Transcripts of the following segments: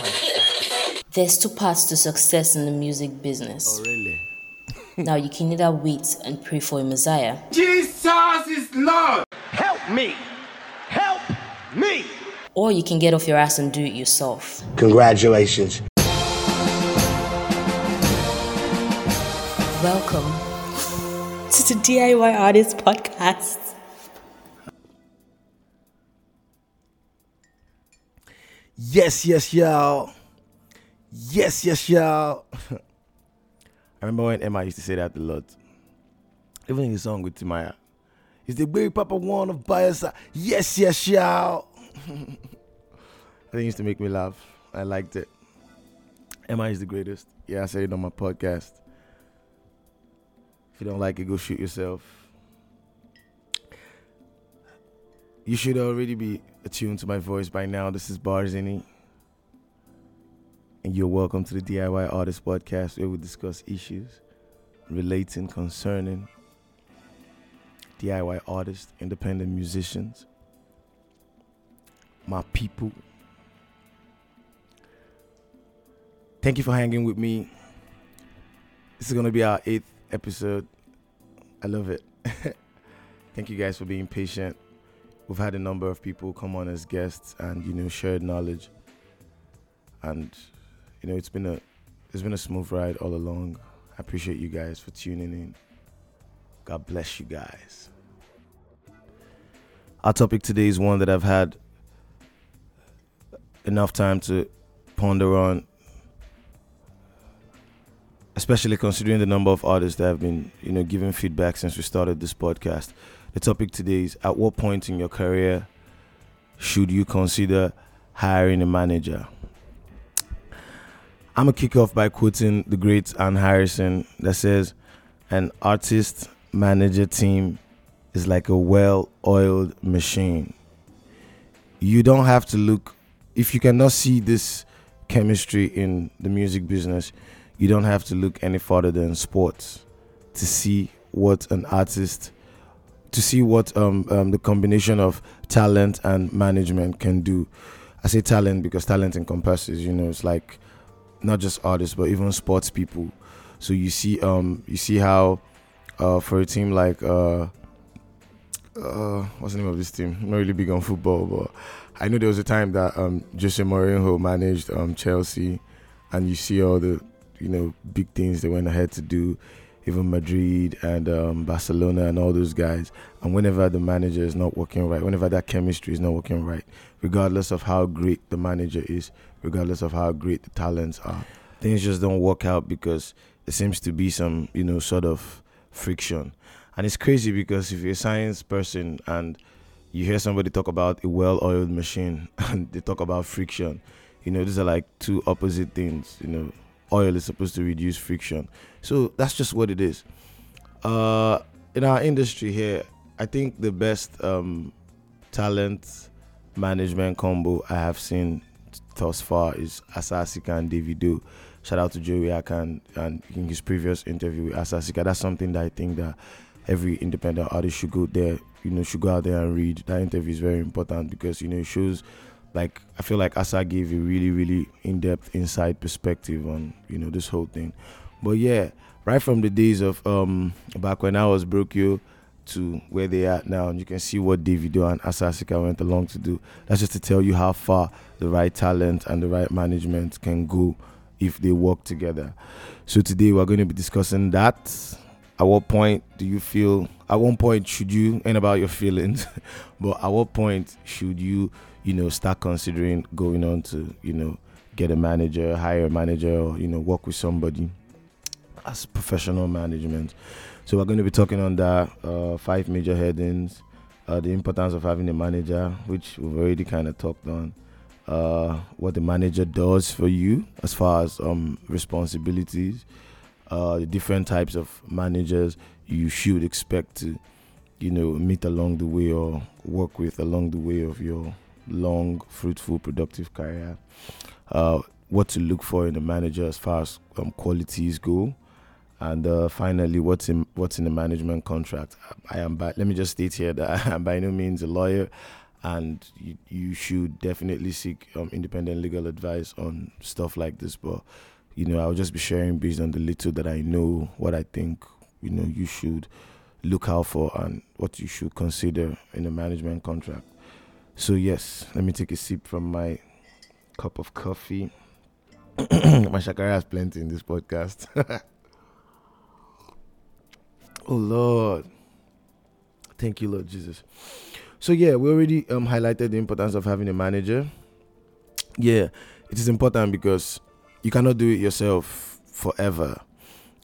There's two paths to success in the music business. Oh, really? now you can either wait and pray for a Messiah. Jesus is Lord. Help me. Help me. Or you can get off your ass and do it yourself. Congratulations. Welcome to the DIY Artist Podcast. Yes, yes, y'all. Yes, yes, y'all. I remember when Emma used to say that a lot. Even in the song with Timaya. Is the baby papa one of bias? Yes, yes, y'all. Think used to make me laugh. I liked it. Emma is the greatest. Yeah, I said it on my podcast. If you don't like it, go shoot yourself. You should already be attuned to my voice by now. This is Barzini. And you're welcome to the DIY Artist Podcast where we discuss issues relating concerning DIY artists, independent musicians, my people. Thank you for hanging with me. This is going to be our eighth episode. I love it. Thank you guys for being patient. We've had a number of people come on as guests and you know shared knowledge. And you know it's been a it's been a smooth ride all along. I appreciate you guys for tuning in. God bless you guys. Our topic today is one that I've had enough time to ponder on especially considering the number of artists that have been, you know, giving feedback since we started this podcast. The topic today is at what point in your career should you consider hiring a manager? I'm gonna kick off by quoting the great Ann Harrison that says, "An artist manager team is like a well-oiled machine. You don't have to look if you cannot see this chemistry in the music business, you don't have to look any further than sports to see what an artist to see what um, um, the combination of talent and management can do. I say talent because talent encompasses, you know, it's like not just artists but even sports people. So you see, um, you see how uh, for a team like uh, uh, what's the name of this team? I'm not really big on football, but I know there was a time that um, Jose Mourinho managed um, Chelsea, and you see all the you know big things they went ahead to do even Madrid and um, Barcelona and all those guys. And whenever the manager is not working right, whenever that chemistry is not working right, regardless of how great the manager is, regardless of how great the talents are, things just don't work out because there seems to be some, you know, sort of friction. And it's crazy because if you're a science person and you hear somebody talk about a well-oiled machine and they talk about friction, you know, these are like two opposite things, you know oil is supposed to reduce friction. So that's just what it is. Uh, in our industry here, I think the best um, talent management combo I have seen thus far is Asa Asika and Davido. Shout out to Joey Akan and in his previous interview with Asa Asika. That's something that I think that every independent artist should go there, you know, should go out there and read. That interview is very important because, you know, it shows like I feel like Asa gave a really, really in-depth inside perspective on, you know, this whole thing. But yeah, right from the days of um back when I was broke you to where they are now, and you can see what Davido and Asa Asika went along to do. That's just to tell you how far the right talent and the right management can go if they work together. So today we're going to be discussing that. At what point do you feel? At one point should you and about your feelings, but at what point should you you know, start considering going on to, you know, get a manager, hire a manager, or, you know, work with somebody as professional management. So we're going to be talking on that uh, five major headings, uh, the importance of having a manager, which we've already kind of talked on, uh, what the manager does for you as far as um, responsibilities, uh, the different types of managers you should expect to, you know, meet along the way or work with along the way of your long, fruitful, productive career. Uh, what to look for in a manager as far as um, qualities go, and uh, finally, what's in what's in the management contract. I am by. Let me just state here that I am by no means a lawyer. and you, you should definitely seek um, independent legal advice on stuff like this. But you know, I'll just be sharing based on the little that I know, what I think you know you should look out for, and what you should consider in a management contract. So yes, let me take a sip from my cup of coffee. my shakara has plenty in this podcast. oh Lord. Thank you, Lord Jesus. So yeah, we already um, highlighted the importance of having a manager. Yeah, it is important because you cannot do it yourself forever.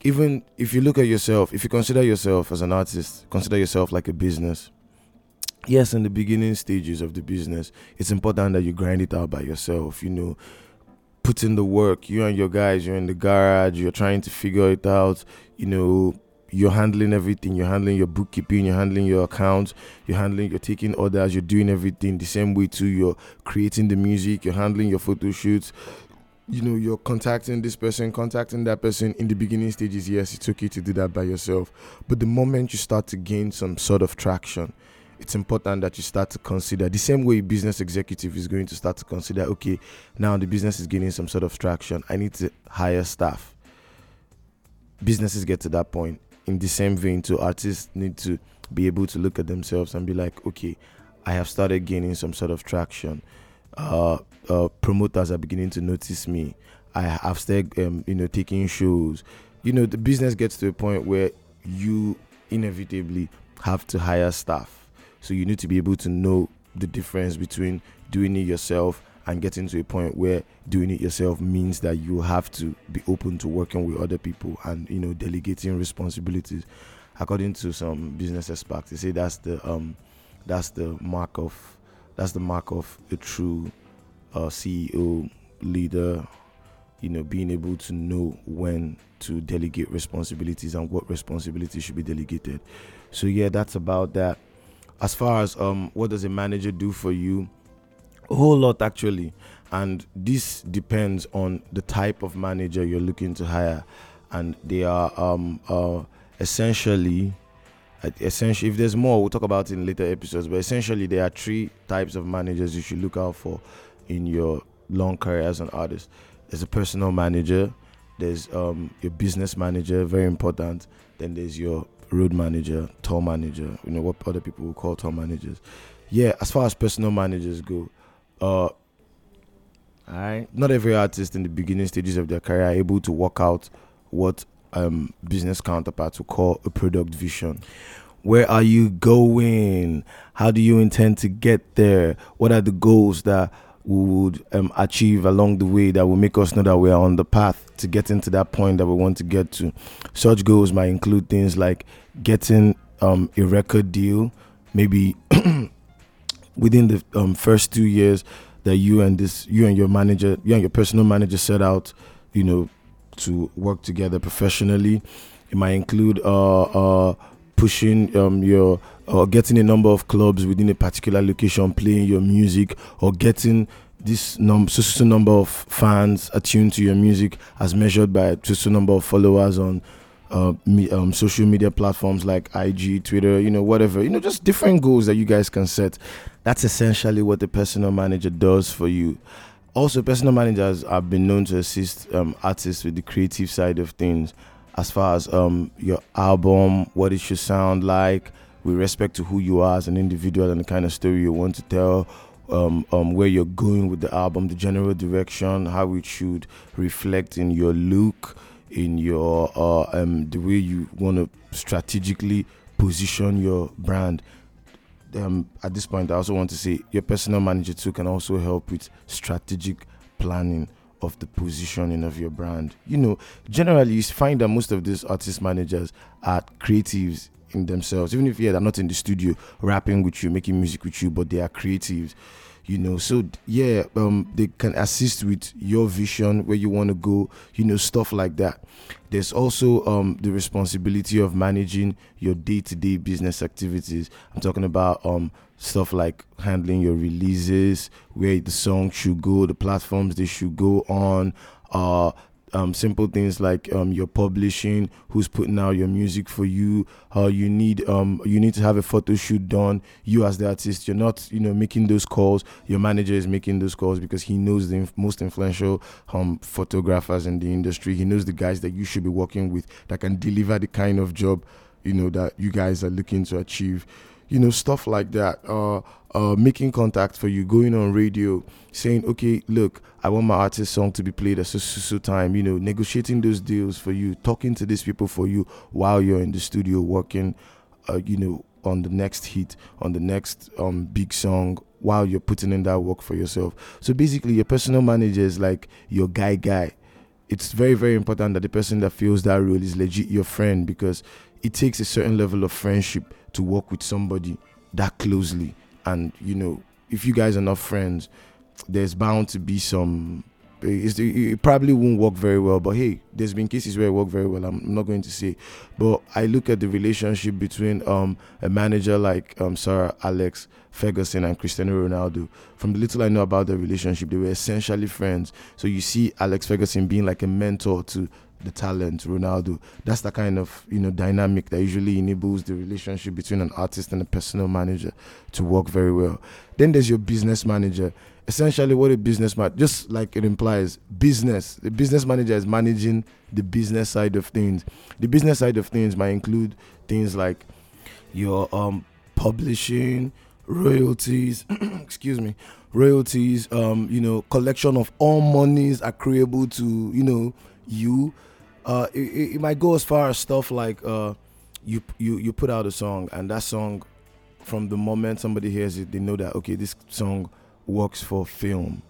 Even if you look at yourself, if you consider yourself as an artist, consider yourself like a business. Yes, in the beginning stages of the business, it's important that you grind it out by yourself. You know, put in the work. You and your guys, you're in the garage, you're trying to figure it out. You know, you're handling everything. You're handling your bookkeeping. You're handling your accounts. You're handling. You're taking orders. You're doing everything the same way too. You're creating the music. You're handling your photo shoots. You know, you're contacting this person, contacting that person in the beginning stages. Yes, it's okay to do that by yourself. But the moment you start to gain some sort of traction, it's important that you start to consider the same way business executive is going to start to consider okay now the business is gaining some sort of traction i need to hire staff. Businesses get to that point in the same vein too. Artists need to be able to look at themselves and be like okay i have started gaining some sort of traction. Uh, uh, promoters are beginning to notice me. I have started um, you know taking shows. You know the business gets to a point where you inevitably have to hire staff so you need to be able to know the difference between doing it yourself and getting to a point where doing it yourself means that you have to be open to working with other people and you know delegating responsibilities. According to some business experts they say that's the um that's the mark of that's the mark of a true uh, ceo leader you know being able to know when to delegate responsibilities and what responsibilities should be delegated. So yeah that's about that as far as um what does a manager do for you? A whole lot actually. And this depends on the type of manager you're looking to hire. And they are um uh essentially uh, essentially if there's more we'll talk about it in later episodes but essentially there are three types of managers you should look out for in your long career as an artist there's a personal manager there's um your business manager very important. Then there's your road manager tour manager you know what other people will call tour managers yeah as far as personal managers go uh Alright. Not every artist in the beginning stages of their career are able to work out what um, business counterparts would call a product vision. Where are you going? How do you intend to get there? What are the goals that we would um, achieve along the way that will make us know that we are on the path to getting to that point that we want to get to? Such goals might include things like getting um, a record deal, maybe within the um, first two years that you and this you and your manager you and your personal manager set out you know to work together professionally it might include uh uh pushing um your or getting a number of clubs within a particular location playing your music or getting this num so number of fans attuned to your music as measured by a number of followers on uh, me, um, social media platforms like IG, Twitter, you know, whatever, you know, just different goals that you guys can set. That's essentially what the personal manager does for you. Also, personal managers have been known to assist um, artists with the creative side of things, as far as um, your album, what it should sound like, with respect to who you are as an individual and the kind of story you want to tell, um, um, where you're going with the album, the general direction, how it should reflect in your look, in your uh, um, the way you want to strategically position your brand. Um, at this point, I also want to say your personal manager too can also help with strategic planning of the positioning of your brand. You know, generally you find that most of these artist managers are creatives in themselves, even if yeah they're not in the studio rapping with you, making music with you, but they are creatives you know. So yeah um they can assist with your vision where you want to go you know stuff like that. There's also um the responsibility of managing your day-to-day business activities. I'm talking about um stuff like handling your releases where the song should go the platforms they should go on uh um, simple things like um, your publishing, who's putting out your music for you. How you need um, you need to have a photo shoot done. You as the artist, you're not you know making those calls. Your manager is making those calls because he knows the inf- most influential um, photographers in the industry. He knows the guys that you should be working with that can deliver the kind of job you know that you guys are looking to achieve you know stuff like that uh uh making contact for you going on radio saying okay look i want my artist song to be played at so, so, time you know negotiating those deals for you talking to these people for you while you're in the studio working uh, you know on the next hit on the next um big song while you're putting in that work for yourself. So basically your personal manager is like your guy guy. It's very very important that the person that fills that role is legit your friend because it takes a certain level of friendship to work with somebody that closely. And you know if you guys are not friends there's bound to be some it probably won't work very well. But hey there's been cases where it worked very well. I'm not going to say. But i look at the relationship between um, a manager like um, sir alex ferguson and cristiano ronaldo. From the little i know about the relationship they were essentially friends. So you see alex ferguson being like a mentor to the talent, Ronaldo. That's the kind of you know dynamic that usually enables the relationship between an artist and a personal manager to work very well. Then there's your business manager. Essentially, what a business man, just like it implies, business. The business manager is managing the business side of things. The business side of things might include things like your um publishing, royalties, excuse me, royalties, um, you know, collection of all monies accruable to, you know, you uh, it, it, might go as far as stuff like uh, you you you put out a song and that song, from the moment somebody hears it, they know that okay, this song works for film.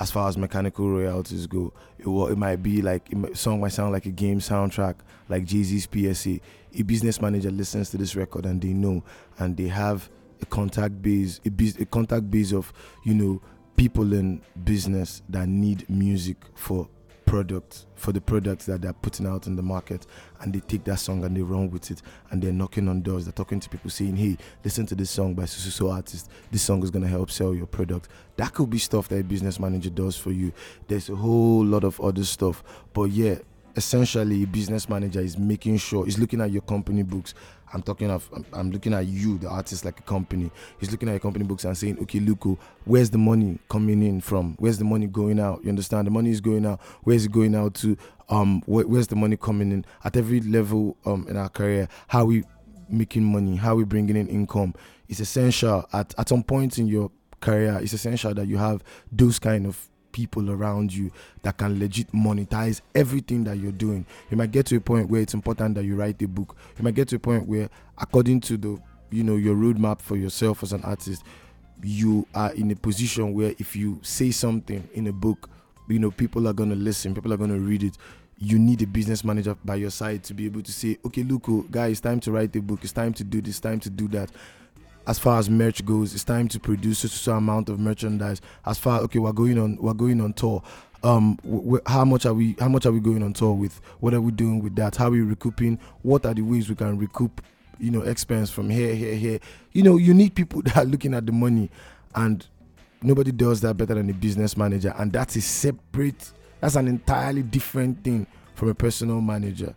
As far as mechanical royalties go, it, it might be like a song might sound like a game soundtrack, like Jay Z's PSA. A business manager listens to this record and they know, and they have a contact base, a, a contact base of you know people in business that need music for product for the products that they're putting out in the market and they take that song and they run with it and they're knocking on doors they're talking to people saying hey listen to this song by so so artist. This song is going to help sell your product. That could be stuff that a business manager does for you. There's a whole lot of other stuff. But yeah essentially a business manager is making sure he's looking at your company books I'm talking of I'm, I'm, looking at you, the artist, like a company. He's looking at your company books and saying, okay, Luco, where's the money coming in from? Where's the money going out? You understand? The money is going out. Where's it going out to? Um, where, where's the money coming in at every level um in our career? How we making money? How we bringing in income? It's essential at at some point in your career. It's essential that you have those kind of people around you that can legit monetize everything that you're doing. You might get to a point where it's important that you write a book. You might get to a point where, according to the you know your roadmap for yourself as an artist, you are in a position where if you say something in a book, you know people are gonna listen, people are gonna read it. You need a business manager by your side to be able to say, okay, look, oh, guys, it's time to write a book. It's time to do this. Time to do that as far as merch goes, it's time to produce a certain amount of merchandise. As far okay, we're going on we're going on tour. Um, how much are we? How much are we going on tour with? What are we doing with that? How are we recouping? What are the ways we can recoup? You know, expense from here, here, here. You know, you need people that are looking at the money, and nobody does that better than a business manager. And that's a separate. That's an entirely different thing from a personal manager.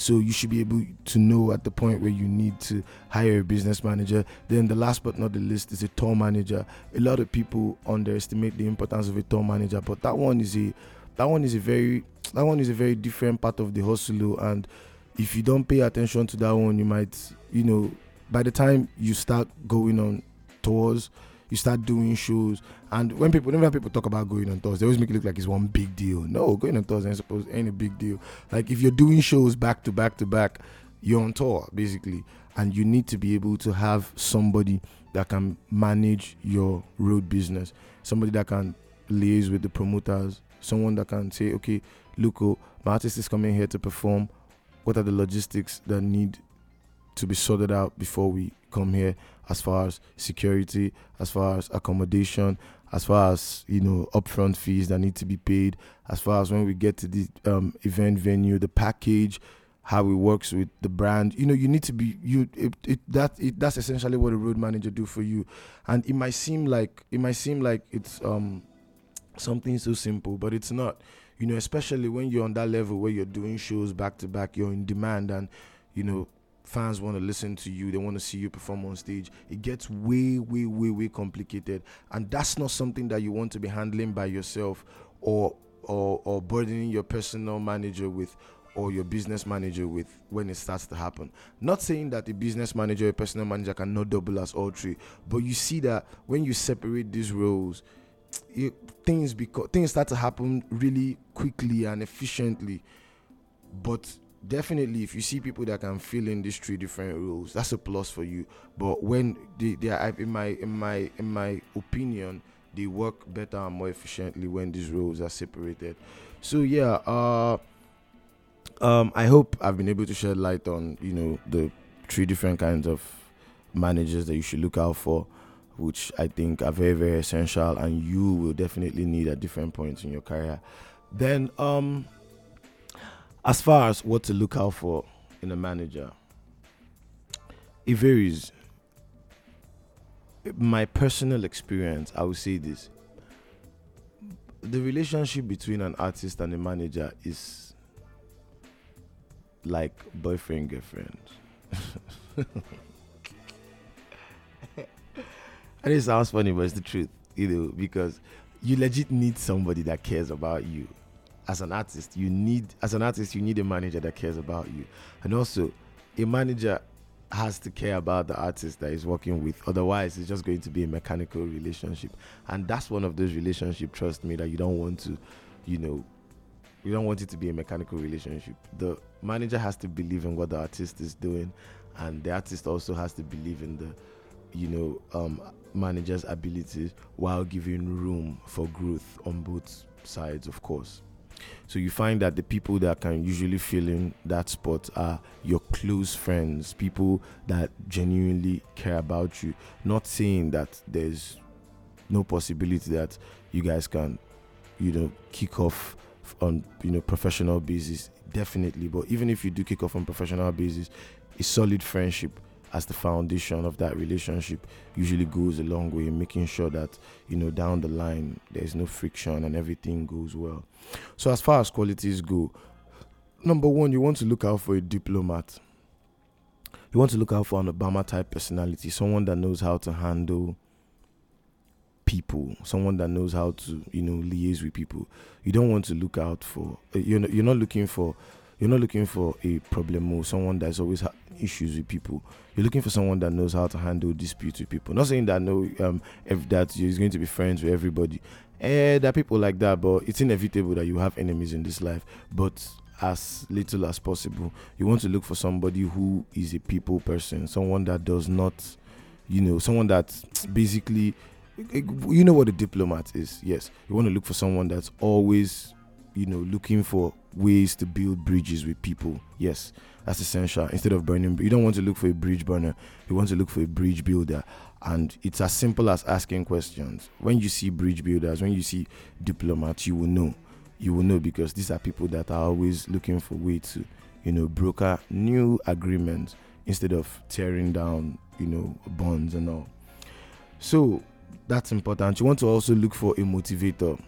So you should be able to know at the point where you need to hire a business manager. Then the last but not the least is a tour manager. A lot of people underestimate the importance of a tour manager, but that one is a that one is a very that one is a very different part of the hustle oh. and if you don't pay attention to that one you might you know by the time you start going on tours you start doing shows. And when people, whenever people talk about going on tours, they always make it look like it's one big deal. No, going on tours ain't supposed ain't a big deal. Like if you're doing shows back to back to back, you're on tour basically, and you need to be able to have somebody that can manage your road business, somebody that can liaise with the promoters, someone that can say, okay, look, oh, my artist is coming here to perform. What are the logistics that need to be sorted out before we come here as far as security, as far as accommodation, as far as you know upfront fees that need to be paid, as far as when we get to the um, event venue, the package, how it works with the brand. You know, you need to be you. It, it that it, that's essentially what a road manager do for you, and it might seem like it might seem like it's um something so simple, but it's not. You know, especially when you're on that level where you're doing shows back to back, you're in demand, and you know, fans want to listen to you, they want to see you perform on stage. It gets way, way, way, way complicated, and that's not something that you want to be handling by yourself or or or burdening your personal manager with or your business manager with when it starts to happen. Not saying that the business manager or personal manager cannot double as all three, but you see that when you separate these roles, it, things because things start to happen really quickly and efficiently. But definitely, if you see people that can fill in these three different roles, that's a plus for you. But when they, they are, in my in my in my opinion, they work better and more efficiently when these roles are separated. So yeah, uh um, I hope I've been able to shed light on you know the three different kinds of managers that you should look out for, which I think are very very essential, and you will definitely need at different points in your career. Then, um, as far as what to look out for in a manager, it varies. My personal experience, I will say this: the relationship between an artist and a manager is like boyfriend girlfriend. and it sounds funny, but it's the truth, you know, because you legit need somebody that cares about you. As an artist, you need as an artist, you need a manager that cares about you. And also a manager has to care about the artist that he's working with. Otherwise, it's just going to be a mechanical relationship. And that's one of those relationships, trust me, that you don't want to, you know, you don't want it to be a mechanical relationship. The manager has to believe in what the artist is doing, and the artist also has to believe in the, you know, um, manager's abilities while giving room for growth on both sides, of course. So you find that the people that can usually fill in that spot are your close friends, people that genuinely care about you. Not saying that there's no possibility that you guys can, you know, kick off on you know professional basis definitely but even if you do kick off on professional basis a solid friendship as the foundation of that relationship usually goes a long way in making sure that you know down the line there's no friction and everything goes well so as far as qualities go number one you want to look out for a diplomat you want to look out for an obama type personality someone that knows how to handle people, someone that knows how to, you know, liaise with people. You don't want to look out for. You're not, you're not looking for. You're not looking for a problem or someone that's always had issues with people. You're looking for someone that knows how to handle disputes with people. Not saying that no, um, if that you're going to be friends with everybody. Eh, there are people like that, but it's inevitable that you have enemies in this life. But as little as possible, you want to look for somebody who is a people person, someone that does not, you know, someone that basically you know what a diplomat is. Yes, you want to look for someone that's always, you know, looking for ways to build bridges with people. Yes, that's essential. Instead of burning, you don't want to look for a bridge burner. You want to look for a bridge builder. And it's as simple as asking questions. When you see bridge builders, when you see diplomats, you will know. You will know because these are people that are always looking for ways to, you know, broker new agreements instead of tearing down, you know, bonds and all. So that's important. You want to also look for a motivator.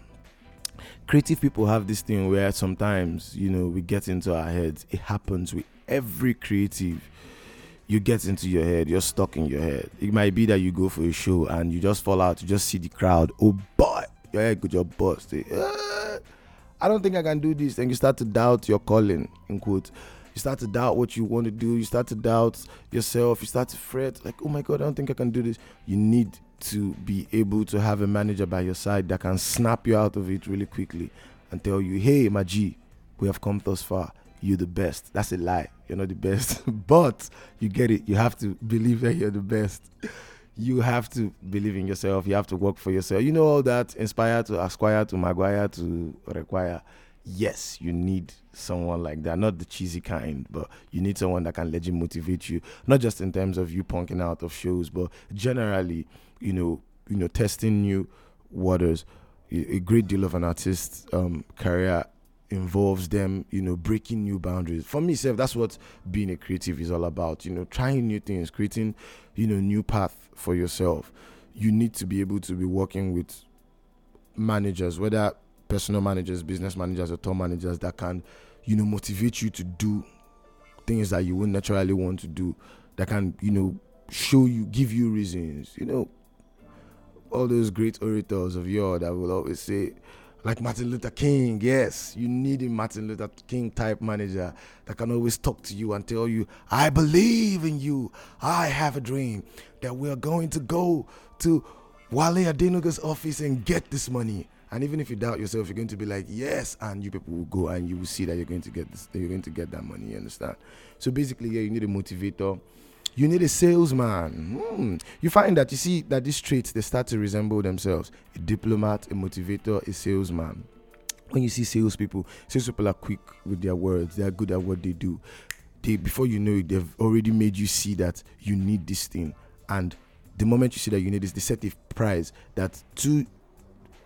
Creative people have this thing where sometimes, you know, we get into our heads. It happens with every creative. You get into your head, you're stuck in your head. It might be that you go for a show and you just fall out, you just see the crowd. Oh boy, your head good job bust. Uh, I don't think I can do this. And you start to doubt your calling, in quotes you start to doubt what you want to do you start to doubt yourself you start to fret like oh my god i don't think i can do this you need to be able to have a manager by your side that can snap you out of it really quickly and tell you, hey, my G, we have come thus far. You're the best. That's a lie. You're not the best. but you get it. You have to believe that you're the best. You have to believe in yourself. You have to work for yourself. You know all that inspire to aspire to maguire to require. Yes, you need someone like that. Not the cheesy kind, but you need someone that can legit motivate you. Not just in terms of you punking out of shows, but generally you know, you know, testing new waters. A great deal of an artist's um, career involves them, you know, breaking new boundaries. For me, self, that's what being a creative is all about. You know, trying new things, creating, you know, new path for yourself. You need to be able to be working with managers, whether personal managers, business managers, or top managers that can, you know, motivate you to do things that you wouldn't naturally want to do, that can, you know, show you, give you reasons, you know, all those great orators of yore that will always say, like Martin Luther King, yes, you need a Martin Luther King type manager that can always talk to you and tell you, I believe in you. I have a dream that we're going to go to Wale Adenuga's office and get this money. And even if you doubt yourself, you're going to be like, yes, and you people will go and you will see that you're going to get this, you're going to get that money. You understand? So basically, yeah, you need a motivator. You need a salesman. Hmm. You find that you see that these traits they start to resemble themselves. A diplomat, a motivator, a salesman. When you see salespeople, salespeople are quick with their words. They are good at what they do. They before you know it, they've already made you see that you need this thing. And the moment you see that you need this, they set a price that to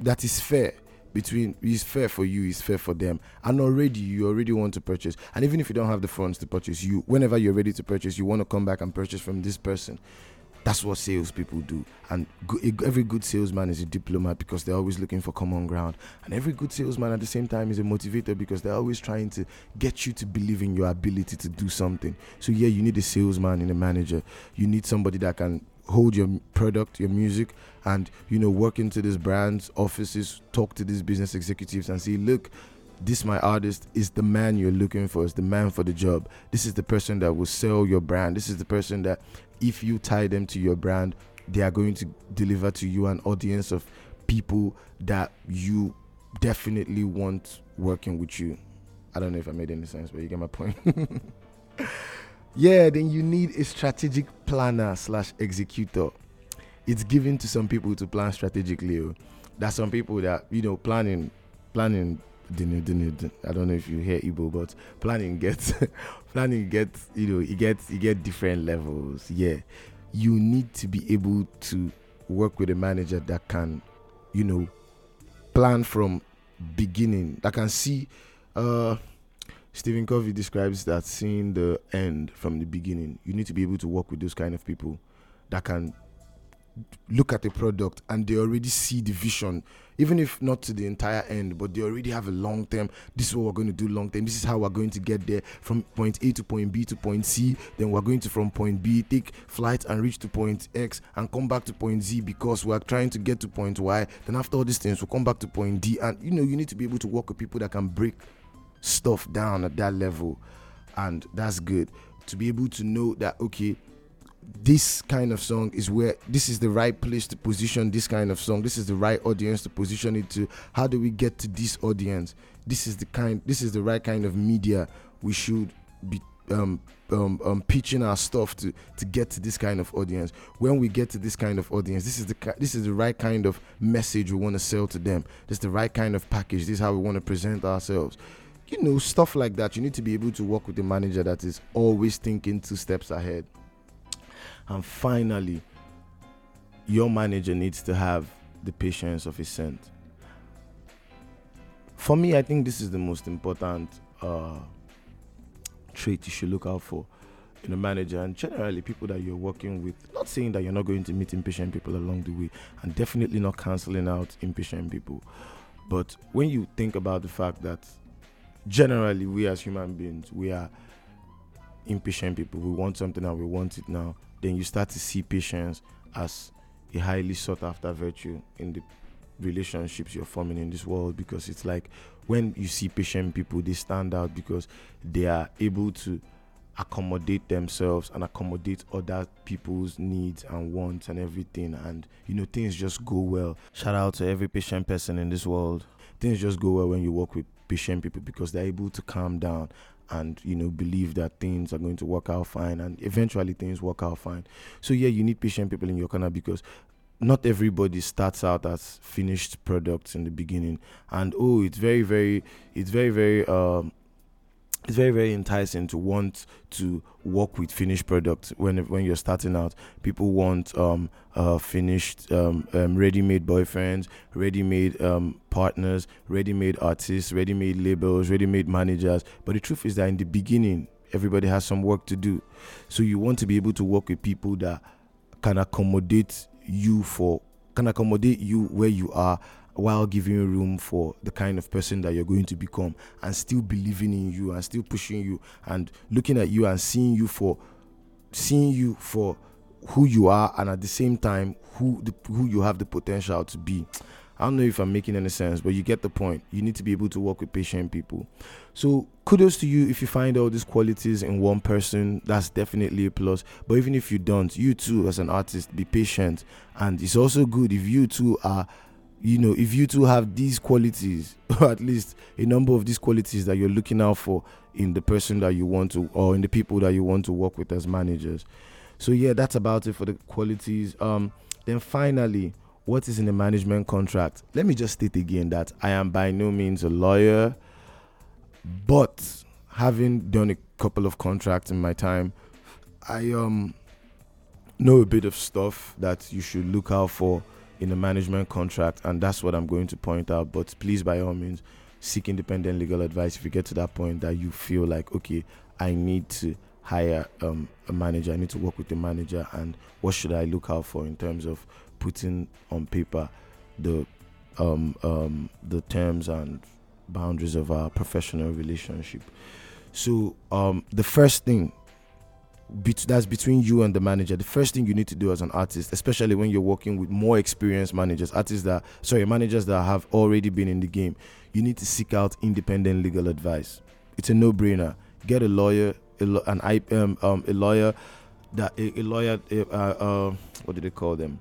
that is fair between is fair for you is fair for them. And already you already want to purchase. And even if you don't have the funds to purchase you whenever you're ready to purchase you want to come back and purchase from this person. That's what salespeople do. And every good salesman is a diplomat because they're always looking for common ground. And every good salesman at the same time is a motivator because they're always trying to get you to believe in your ability to do something. So yeah you need a salesman and a manager. You need somebody that can hold your product, your music, and you know work into these brands, offices, talk to these business executives, and say, look, this my artist is the man you're looking for. Is the man for the job. This is the person that will sell your brand. This is the person that, if you tie them to your brand, they are going to deliver to you an audience of people that you definitely want working with you. I don't know if I made any sense, but you get my point. yeah, then you need a strategic planner slash executor. It's given to some people to plan strategically. Oh. There's some people that you know planning, planning. I don't know if you hear Igbo, but planning gets planning gets you know it gets you get different levels. Yeah, you need to be able to work with a manager that can, you know, plan from beginning. That can see. uh Stephen Covey describes that seeing the end from the beginning. You need to be able to work with those kind of people that can look at a product and they already see the vision, even if not to the entire end, but they already have a long term. This is what we're going to do long term. This is how we're going to get there from point A to point B to point C. Then we're going to from point B take flight and reach to point X and come back to point Z because we're trying to get to point Y. Then after all these things, we'll come back to point D. And you know, you need to be able to work with people that can break stuff down at that level and that's good to be able to know that okay this kind of song is where this is the right place to position this kind of song this is the right audience to position it to how do we get to this audience this is the kind this is the right kind of media we should be um, um, um, pitching our stuff to to get to this kind of audience. When we get to this kind of audience, this is the this is the right kind of message we want to sell to them. This is the right kind of package. This is how we want to present ourselves you know, stuff like that. You need to be able to work with a manager that is always thinking two steps ahead. And finally, your manager needs to have the patience of a saint. For me, I think this is the most important uh, trait you should look out for in a manager and generally people that you're working with. Not saying that you're not going to meet impatient people along the way, and definitely not canceling out impatient people. But when you think about the fact that generally we as human beings we are impatient people. We want something and we want it now. Then you start to see patience as a highly sought after virtue in the relationships you're forming in this world because it's like when you see patient people they stand out because they are able to accommodate themselves and accommodate other people's needs and wants and everything. And you know things just go well. Shout out to every patient person in this world. Things just go well when you work with patient people because they're able to calm down and you know believe that things are going to work out fine and eventually things work out fine. So yeah you need patient people in your corner because not everybody starts out as finished products in the beginning. And oh it's very very it's very very um it's very very enticing to want to work with finished products when when you're starting out. People want um uh finished um, um ready-made boyfriends ready-made um partners ready-made artists ready-made labels ready-made managers. But the truth is that in the beginning everybody has some work to do. So you want to be able to work with people that can accommodate you for can accommodate you where you are while giving room for the kind of person that you're going to become and still believing in you and still pushing you and looking at you and seeing you for seeing you for who you are and at the same time who the, who you have the potential to be I don't know if I'm making any sense, but you get the point. You need to be able to work with patient people. So kudos to you if you find all these qualities in one person. That's definitely a plus. But even if you don't, you too as an artist, be patient. And it's also good if you too are you know, if you two have these qualities, or at least a number of these qualities that you're looking out for in the person that you want to, or in the people that you want to work with as managers. So yeah, that's about it for the qualities. Um, then finally, what is in a management contract? Let me just state again that I am by no means a lawyer, but having done a couple of contracts in my time, I um know a bit of stuff that you should look out for in a management contract, and that's what I'm going to point out. But please, by all means, seek independent legal advice if you get to that point that you feel like, okay, I need to hire um, a manager, I need to work with a manager, and what should I look out for in terms of putting on paper the um, um, the terms and boundaries of our professional relationship. So um, the first thing that's between you and the manager. The first thing you need to do as an artist, especially when you're working with more experienced managers, artists that sorry managers that have already been in the game, you need to seek out independent legal advice. It's a no-brainer. Get a lawyer, a lo- an I, um, um, a lawyer that a, a lawyer. Uh, uh, what do they call them?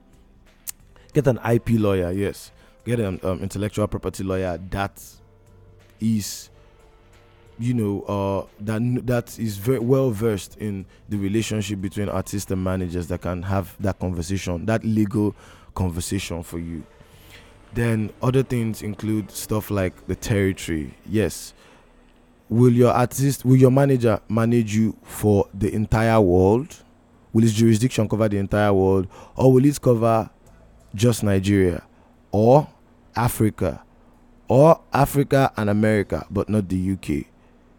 get an IP lawyer, yes. Get an um, intellectual property lawyer that is, you know, uh, that that is very well versed in the relationship between artists and managers that can have that conversation, that legal conversation for you. Then other things include stuff like the territory. Yes. Will your artist, will your manager manage you for the entire world? Will his jurisdiction cover the entire world? Or will it cover just Nigeria or Africa or Africa and America, but not the UK.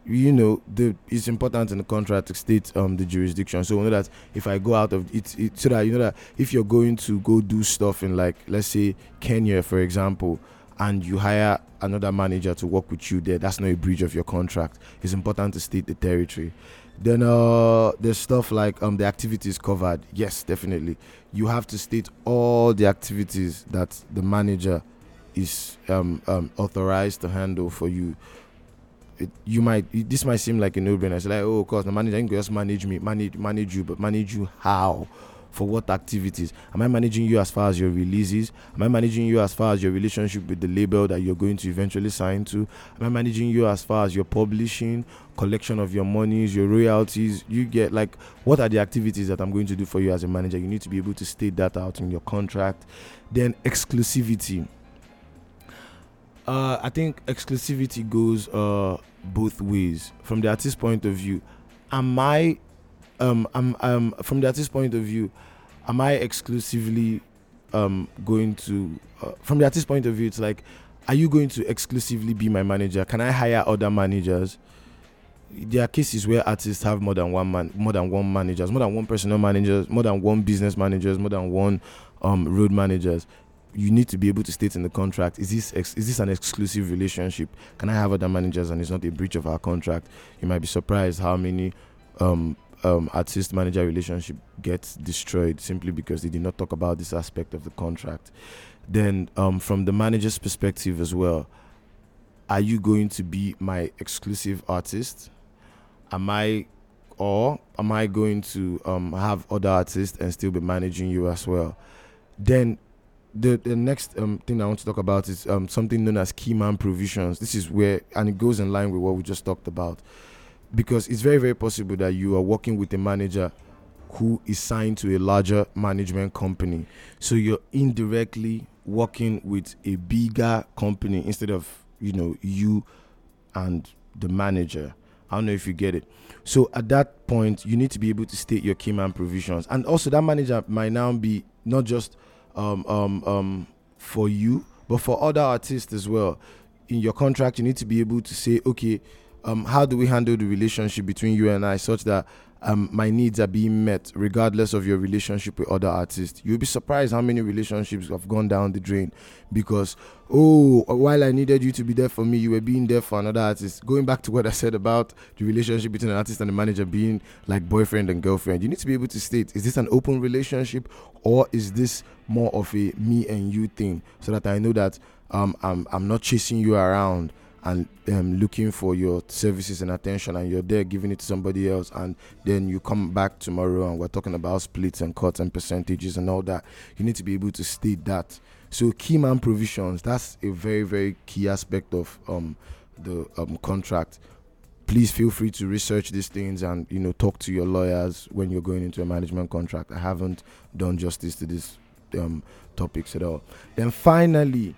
You know, the it's important in the contract to state um the jurisdiction. So we know that if I go out of it, it so that you know that if you're going to go do stuff in like let's say Kenya, for example, and you hire another manager to work with you there, that's not a breach of your contract. It's important to state the territory. Then uh, there's stuff like um, the activities covered. Yes, definitely. You have to state all the activities that the manager is um, um, authorized to handle for you. You might this might seem like a no-brainer. It's like, oh, of course, the manager can just manage me, manage manage you, but manage you how? for what activities? Am I managing you as far as your releases? Am I managing you as far as your relationship with the label that you're going to eventually sign to? Am I managing you as far as your publishing, collection of your monies, your royalties? You get like what are the activities that I'm going to do for you as a manager? You need to be able to state that out in your contract. Then exclusivity. Uh, I think exclusivity goes uh, both ways. From the artist's point of view, am I um, I'm, um, from the artist's point of view, am I exclusively um, going to, uh, from the artist's point of view, it's like, are you going to exclusively be my manager? Can I hire other managers? There are cases where artists have more than one man, more than one managers, more than one personal managers, more than one business managers, more than one um, road managers. You need to be able to state in the contract: is this ex- is this an exclusive relationship? Can I have other managers and it's not a breach of our contract? You might be surprised how many um, um, artist manager relationship gets destroyed simply because they did not talk about this aspect of the contract. Then, um, from the manager's perspective as well, are you going to be my exclusive artist? Am I, or am I going to um, have other artists and still be managing you as well? Then, the the next um, thing I want to talk about is um, something known as key man provisions. This is where, and it goes in line with what we just talked about. Because it's very very possible that you are working with a manager who is signed to a larger management company. So you're indirectly working with a bigger company instead of you know you and the manager. I don't know if you get it. So at that point you need to be able to state your key man provisions. And also that manager might now be not just um, um, um, for you but for other artists as well. In your contract you need to be able to say okay um, how do we handle the relationship between you and I such that um, my needs are being met regardless of your relationship with other artists. You'll be surprised how many relationships have gone down the drain because, oh, while I needed you to be there for me, you were being there for another artist. Going back to what I said about the relationship between an artist and a manager being like boyfriend and girlfriend, you need to be able to state is this an open relationship or is this more of a me and you thing so that I know that um, I'm, I'm not chasing you around and um, looking for your services and attention and you're there giving it to somebody else and then you come back tomorrow and we're talking about splits and cuts and percentages and all that you need to be able to state that. So key man provisions that's a very very key aspect of um, the um, contract. Please feel free to research these things and you know talk to your lawyers when you're going into a management contract. I haven't done justice to these um, topics at all. Then finally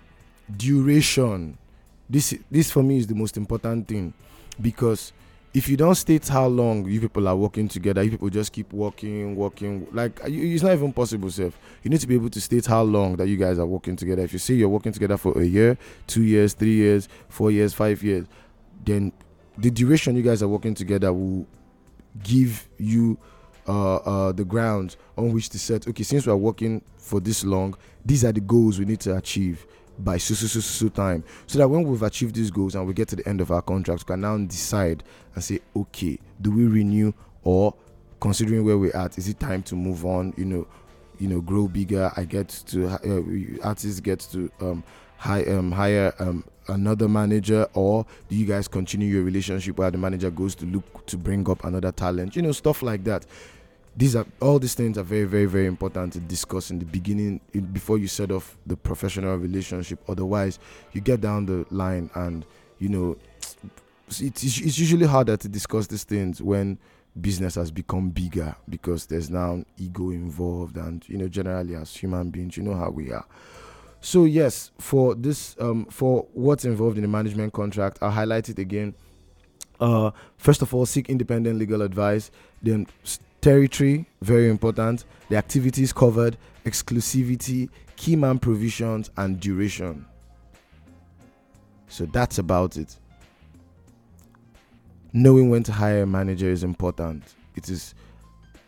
duration this this for me is the most important thing because if you don't state how long you people are working together, you people just keep working, working. Like it's not even possible, Seth. You need to be able to state how long that you guys are working together. If you say you're working together for a year, two years, three years, four years, five years, then the duration you guys are working together will give you uh, uh, the grounds on which to set. Okay, since we are working for this long, these are the goals we need to achieve by so so so time. So that when we've achieved these goals and we get to the end of our contract we can now decide and say okay do we renew or considering where we're at is it time to move on you know you know grow bigger i get to uh, artists get to um high um hire um another manager or do you guys continue your relationship where the manager goes to look to bring up another talent you know stuff like that these are all these things are very very very important to discuss in the beginning in, before you set off the professional relationship. Otherwise you get down the line and you know it's, it's usually harder to discuss these things when business has become bigger because there's now ego involved and you know generally as human beings you know how we are. So yes for this um for what's involved in the management contract i'll highlight it again. Uh first of all seek independent legal advice then territory very important. The activities covered exclusivity key man provisions and duration. So that's about it. Knowing when to hire a manager is important. It is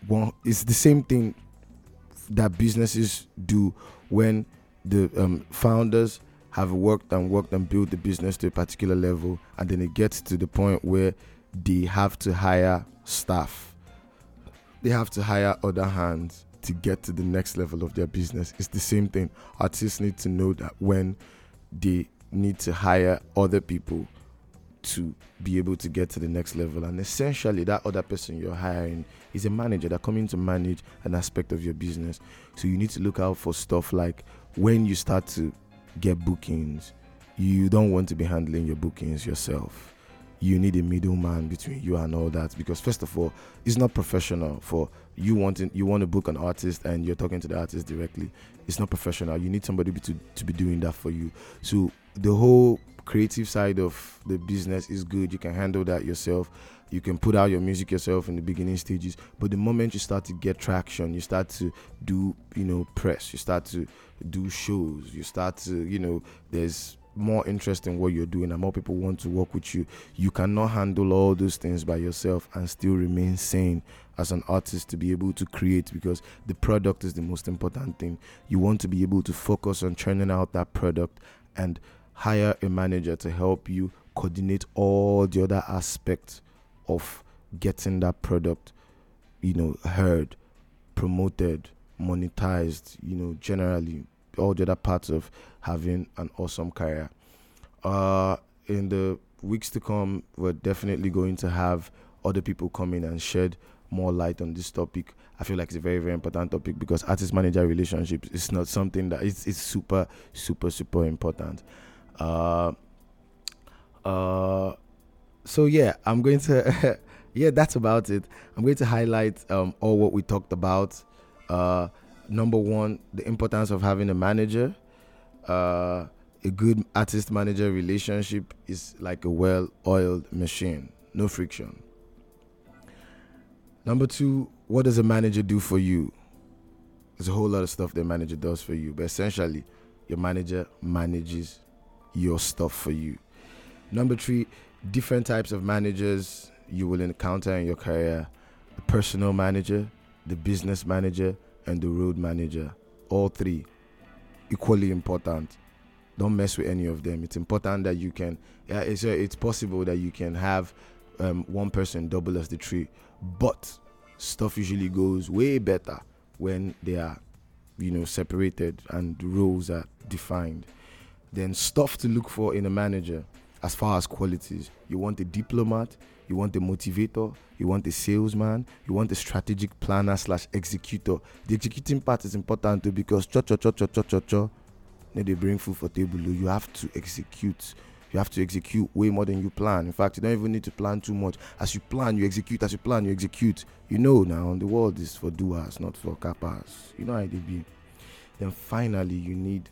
one it's the same thing that businesses do when the um, founders have worked and worked and built the business to a particular level and then it gets to the point where they have to hire staff they have to hire other hands to get to the next level of their business. It's the same thing. Artists need to know that when they need to hire other people to be able to get to the next level. And essentially, that other person you're hiring is a manager that coming to manage an aspect of your business. So you need to look out for stuff like when you start to get bookings, you don't want to be handling your bookings yourself you need a middleman between you and all that because first of all it's not professional for you wanting you want to book an artist and you're talking to the artist directly. It's not professional. You need somebody to, to be doing that for you. So the whole creative side of the business is good. You can handle that yourself. You can put out your music yourself in the beginning stages. But the moment you start to get traction you start to do you know press you start to do shows you start to you know there's more interest in what you're doing and more people want to work with you, you cannot handle all those things by yourself and still remain sane as an artist to be able to create because the product is the most important thing. You want to be able to focus on churning out that product and hire a manager to help you coordinate all the other aspects of getting that product, you know, heard, promoted, monetized, you know, generally all the other parts of having an awesome career. Uh, in the weeks to come, we're definitely going to have other people come in and shed more light on this topic. I feel like it's a very, very important topic because artist manager relationships is not something that it's, it's super, super, super important. Uh, uh, so yeah, I'm going to, yeah, that's about it. I'm going to highlight um, all what we talked about. Uh, number one, the importance of having a manager. Uh, a good artist manager relationship is like a well oiled machine, no friction. Number two, what does a manager do for you? There's a whole lot of stuff the manager does for you, but essentially, your manager manages your stuff for you. Number three, different types of managers you will encounter in your career the personal manager, the business manager, and the road manager. All three equally important. Don't mess with any of them. It's important that you can. Yeah, it's uh, it's possible that you can have um, one person double as the tree, but stuff usually goes way better when they are, you know, separated and roles are defined. Then stuff to look for in a manager as far as qualities. You want a diplomat, you want a motivator, you want a salesman, you want a strategic planner slash executor. The executing part is important too because cho cho cho cho cho cho cho. Then they bring food for table. You have to execute. You have to execute way more than you plan. In fact, you don't even need to plan too much. As you plan, you execute. As you plan, you execute. You know now, the world is for doers, not for cappers. You know how it be. Then finally, you need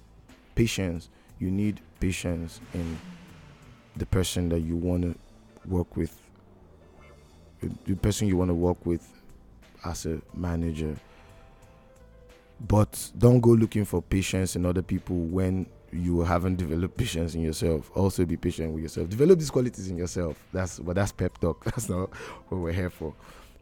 patience. You need patience in the person that you want to work with, the person you want to work with as a manager. But don't go looking for patience in other people when you haven't developed patience in yourself. Also be patient with yourself. Develop these qualities in yourself. That's but that's pep talk. That's not what we're here for.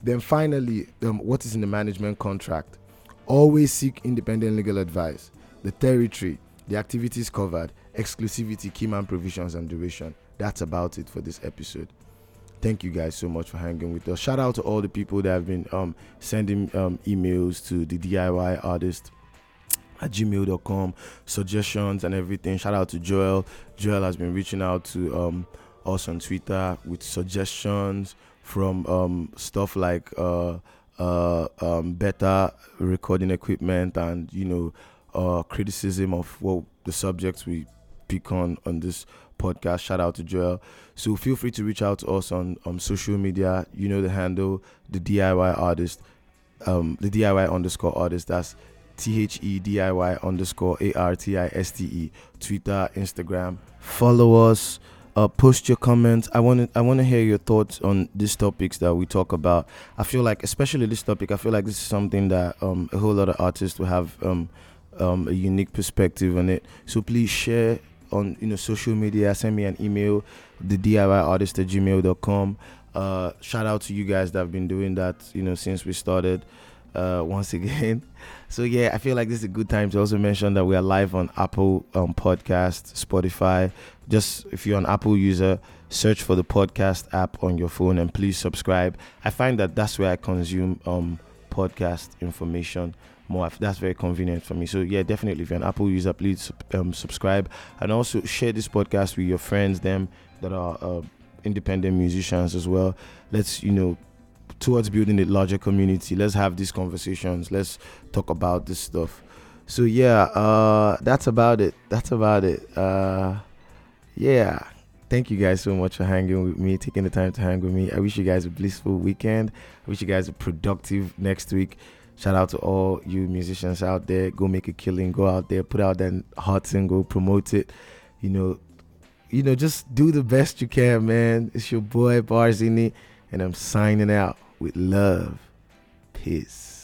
Then finally, um, what is in the management contract? Always seek independent legal advice. The territory, the activities covered, exclusivity, key man provisions, and duration. That's about it for this episode. Thank you guys so much for hanging with us. Shout out to all the people that have been um, sending um, emails to the DIY artist at gmail.com, suggestions and everything. Shout out to Joel. Joel has been reaching out to um, us on Twitter with suggestions from um, stuff like uh, uh, um, better recording equipment and, you know, uh, criticism of what the subjects we pick on on this podcast. Shout out to Joel. So feel free to reach out to us on um, social media. You know the handle, the DIY artist, um, the DIY underscore artist. That's T H E D I Y underscore A R T I S T E. Twitter, Instagram. Follow us. Uh, post your comments. I want to. I want to hear your thoughts on these topics that we talk about. I feel like, especially this topic, I feel like this is something that um, a whole lot of artists will have um, um, a unique perspective on it. So please share on you know social media. Send me an email, the DIY artist at gmail.com. Uh, shout out to you guys that have been doing that you know since we started. Uh, once again, so yeah, I feel like this is a good time to also mention that we are live on Apple um, Podcast, Spotify. Just if you're an Apple user, search for the podcast app on your phone and please subscribe. I find that that's where I consume um, podcast information more. That's very convenient for me. So yeah, definitely if you're an Apple user, please um, subscribe and also share this podcast with your friends, them that are uh, independent musicians as well. Let's you know towards building a larger community. Let's have these conversations. Let's talk about this stuff. So yeah, uh, that's about it. That's about it. Uh, yeah. Thank you guys so much for hanging with me, taking the time to hang with me. I wish you guys a blissful weekend. I wish you guys a productive next week. Shout out to all you musicians out there. Go make a killing. Go out there, put out that hot single, promote it. You know, you know, just do the best you can, man. It's your boy Barzini, and I'm signing out with love. Peace.